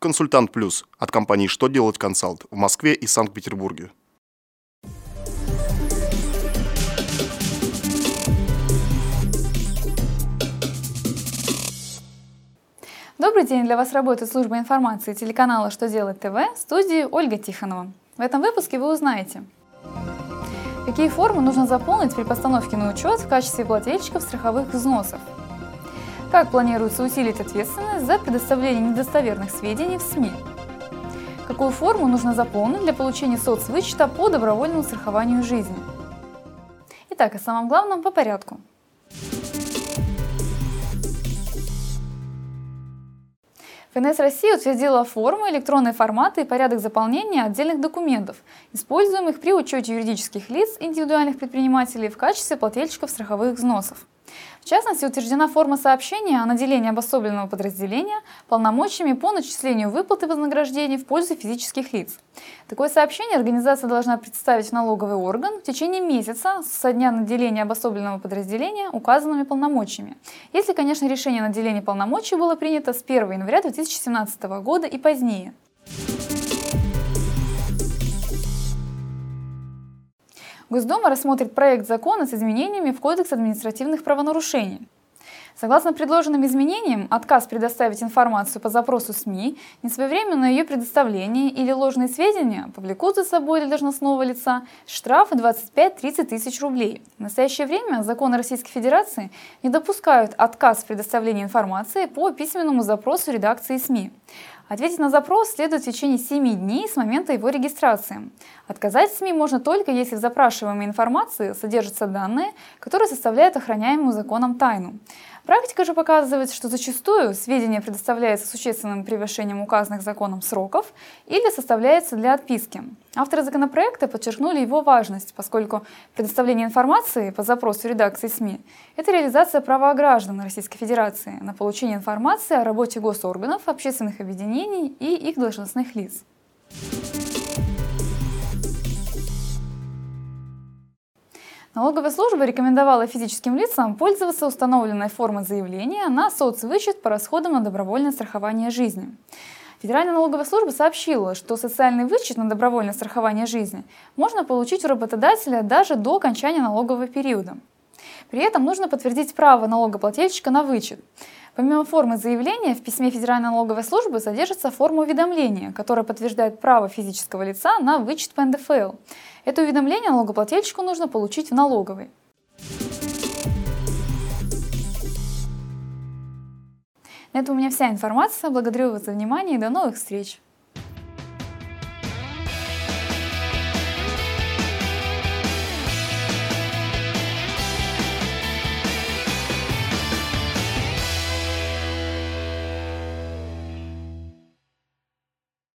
Консультант Плюс от компании «Что делать консалт» в Москве и Санкт-Петербурге. Добрый день! Для вас работает служба информации телеканала «Что делать ТВ» в студии Ольга Тихонова. В этом выпуске вы узнаете, какие формы нужно заполнить при постановке на учет в качестве плательщиков страховых взносов, как планируется усилить ответственность за предоставление недостоверных сведений в СМИ, какую форму нужно заполнить для получения соцвычета по добровольному страхованию жизни. Итак, о самом главном по порядку. ФНС России утвердила форму, электронные форматы и порядок заполнения отдельных документов, используемых при учете юридических лиц индивидуальных предпринимателей в качестве плательщиков страховых взносов. В частности, утверждена форма сообщения о наделении обособленного подразделения полномочиями по начислению выплаты вознаграждений в пользу физических лиц. Такое сообщение организация должна представить в налоговый орган в течение месяца со дня наделения обособленного подразделения указанными полномочиями. Если, конечно, решение о наделении полномочий было принято с 1 января 2017 года и позднее. Госдума рассмотрит проект закона с изменениями в Кодекс административных правонарушений. Согласно предложенным изменениям, отказ предоставить информацию по запросу СМИ, несвоевременное ее предоставление или ложные сведения повлекут за собой для должностного лица штрафы 25-30 тысяч рублей. В настоящее время законы Российской Федерации не допускают отказ в предоставлении информации по письменному запросу редакции СМИ. Ответить на запрос следует в течение 7 дней с момента его регистрации. Отказать СМИ можно только, если в запрашиваемой информации содержатся данные, которые составляют охраняемую законом тайну. Практика же показывает, что зачастую сведения предоставляются существенным превышением указанных законом сроков или составляются для отписки. Авторы законопроекта подчеркнули его важность, поскольку предоставление информации по запросу редакции СМИ – это реализация права граждан Российской Федерации на получение информации о работе госорганов, общественных объединений и их должностных лиц. Налоговая служба рекомендовала физическим лицам пользоваться установленной формой заявления на соцвычет по расходам на добровольное страхование жизни. Федеральная налоговая служба сообщила, что социальный вычет на добровольное страхование жизни можно получить у работодателя даже до окончания налогового периода. При этом нужно подтвердить право налогоплательщика на вычет. Помимо формы заявления, в письме Федеральной налоговой службы содержится форма уведомления, которая подтверждает право физического лица на вычет по НДФЛ. Это уведомление налогоплательщику нужно получить в налоговой. На этом у меня вся информация. Благодарю вас за внимание и до новых встреч!